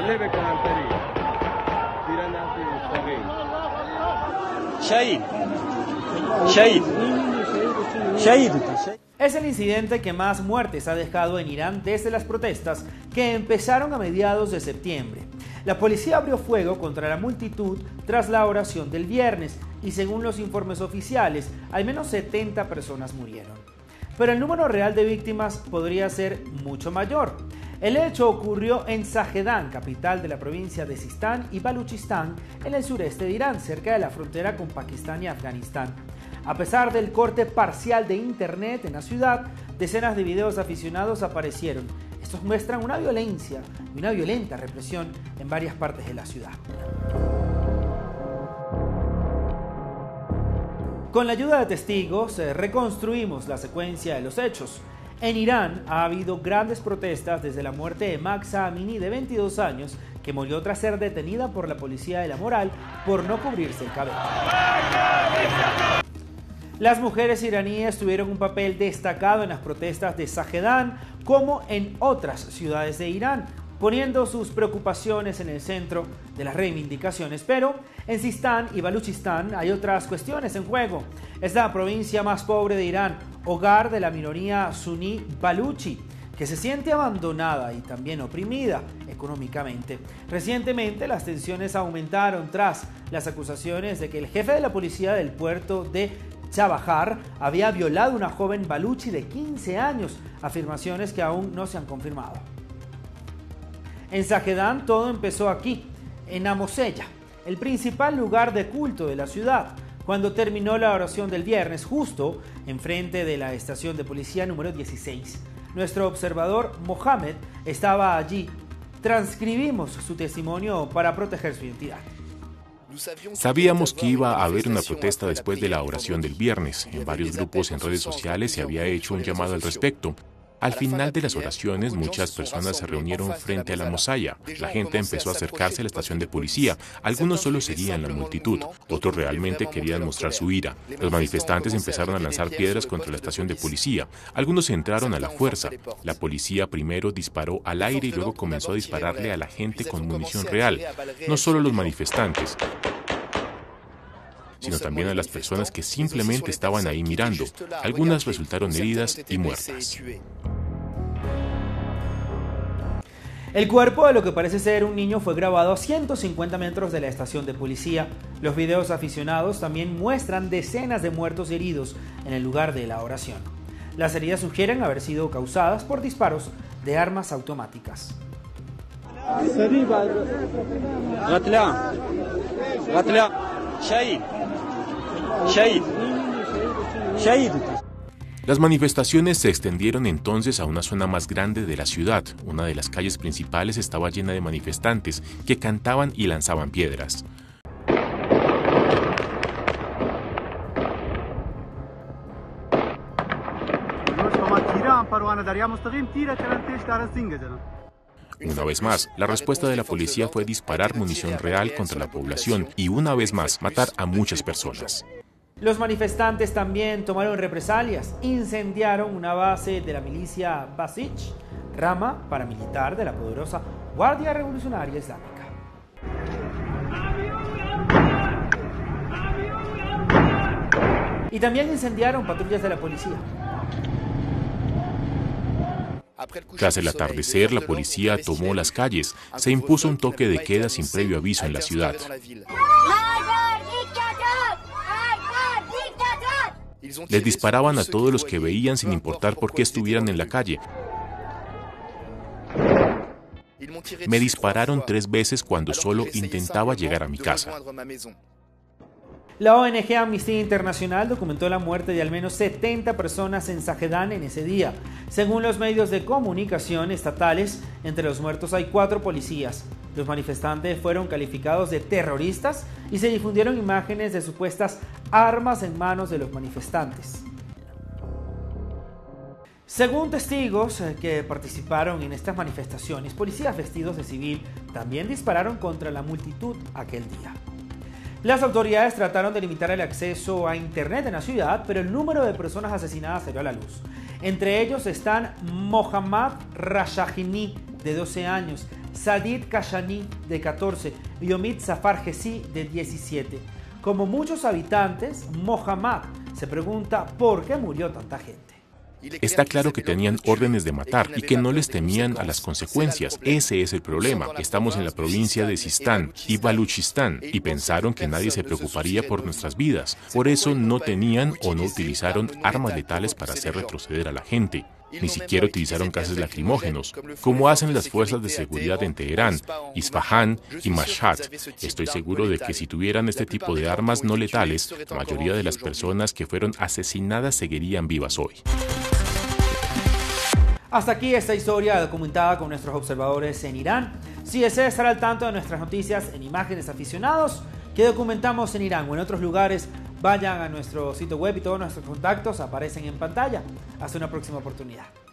leve con Shahid. Shahid. Shahid. Es el incidente que más muertes ha dejado en Irán desde las protestas que empezaron a mediados de septiembre. La policía abrió fuego contra la multitud tras la oración del viernes y según los informes oficiales, al menos 70 personas murieron. Pero el número real de víctimas podría ser mucho mayor. El hecho ocurrió en Zahedan, capital de la provincia de Sistán y Baluchistán, en el sureste de Irán, cerca de la frontera con Pakistán y Afganistán. A pesar del corte parcial de internet en la ciudad, decenas de videos aficionados aparecieron. Estos muestran una violencia y una violenta represión en varias partes de la ciudad. Con la ayuda de testigos, eh, reconstruimos la secuencia de los hechos. En Irán ha habido grandes protestas desde la muerte de Maxa Amini de 22 años, que murió tras ser detenida por la policía de la moral por no cubrirse el cabello. Las mujeres iraníes tuvieron un papel destacado en las protestas de Zahedan como en otras ciudades de Irán, poniendo sus preocupaciones en el centro de las reivindicaciones. Pero en Sistán y Baluchistán hay otras cuestiones en juego. Es la provincia más pobre de Irán, hogar de la minoría suní baluchi que se siente abandonada y también oprimida económicamente. Recientemente las tensiones aumentaron tras las acusaciones de que el jefe de la policía del puerto de Chabahar había violado a una joven baluchi de 15 años, afirmaciones que aún no se han confirmado. En Zahedan todo empezó aquí, en Amosella, el principal lugar de culto de la ciudad, cuando terminó la oración del viernes, justo enfrente de la estación de policía número 16. Nuestro observador Mohamed estaba allí. Transcribimos su testimonio para proteger su identidad. Sabíamos que iba a haber una protesta después de la oración del viernes. En varios grupos en redes sociales se había hecho un llamado al respecto. Al final de las oraciones, muchas personas se reunieron frente a la mosalla. La gente empezó a acercarse a la estación de policía. Algunos solo seguían la multitud, otros realmente querían mostrar su ira. Los manifestantes empezaron a lanzar piedras contra la estación de policía. Algunos entraron a la fuerza. La policía primero disparó al aire y luego comenzó a dispararle a la gente con munición real. No solo los manifestantes sino también a las personas que simplemente estaban ahí mirando. Algunas resultaron heridas y muertas. El cuerpo de lo que parece ser un niño fue grabado a 150 metros de la estación de policía. Los videos aficionados también muestran decenas de muertos y heridos en el lugar de la oración. Las heridas sugieren haber sido causadas por disparos de armas automáticas. Las manifestaciones se extendieron entonces a una zona más grande de la ciudad. Una de las calles principales estaba llena de manifestantes que cantaban y lanzaban piedras. Una vez más, la respuesta de la policía fue disparar munición real contra la población y una vez más matar a muchas personas. Los manifestantes también tomaron represalias, incendiaron una base de la milicia Basich, rama paramilitar de la poderosa Guardia Revolucionaria Islámica. Y también incendiaron patrullas de la policía. Tras el atardecer, la policía tomó las calles. Se impuso un toque de queda sin previo aviso en la ciudad. Les disparaban a todos los que veían sin importar por qué estuvieran en la calle. Me dispararon tres veces cuando solo intentaba llegar a mi casa. La ONG Amnistía Internacional documentó la muerte de al menos 70 personas en Zahedan en ese día. Según los medios de comunicación estatales, entre los muertos hay cuatro policías. Los manifestantes fueron calificados de terroristas y se difundieron imágenes de supuestas armas en manos de los manifestantes. Según testigos eh, que participaron en estas manifestaciones, policías vestidos de civil también dispararon contra la multitud aquel día. Las autoridades trataron de limitar el acceso a Internet en la ciudad, pero el número de personas asesinadas salió a la luz. Entre ellos están Mohammad Rashahini, de 12 años, Sadid Kashani, de 14, y Omid Safar Gessi, de 17. Como muchos habitantes, Mohammad se pregunta por qué murió tanta gente. Está claro que tenían órdenes de matar y que no les temían a las consecuencias. Ese es el problema. Estamos en la provincia de Sistán y Baluchistán y pensaron que nadie se preocuparía por nuestras vidas. Por eso no tenían o no utilizaron armas letales para hacer retroceder a la gente. Ni siquiera utilizaron gases lacrimógenos, como hacen las fuerzas de seguridad en Teherán, Isfahan y Mashhad. Estoy seguro de que si tuvieran este tipo de armas no letales, la mayoría de las personas que fueron asesinadas seguirían vivas hoy. Hasta aquí esta historia documentada con nuestros observadores en Irán. Si desea estar al tanto de nuestras noticias en imágenes aficionados que documentamos en Irán o en otros lugares, vayan a nuestro sitio web y todos nuestros contactos aparecen en pantalla. Hasta una próxima oportunidad.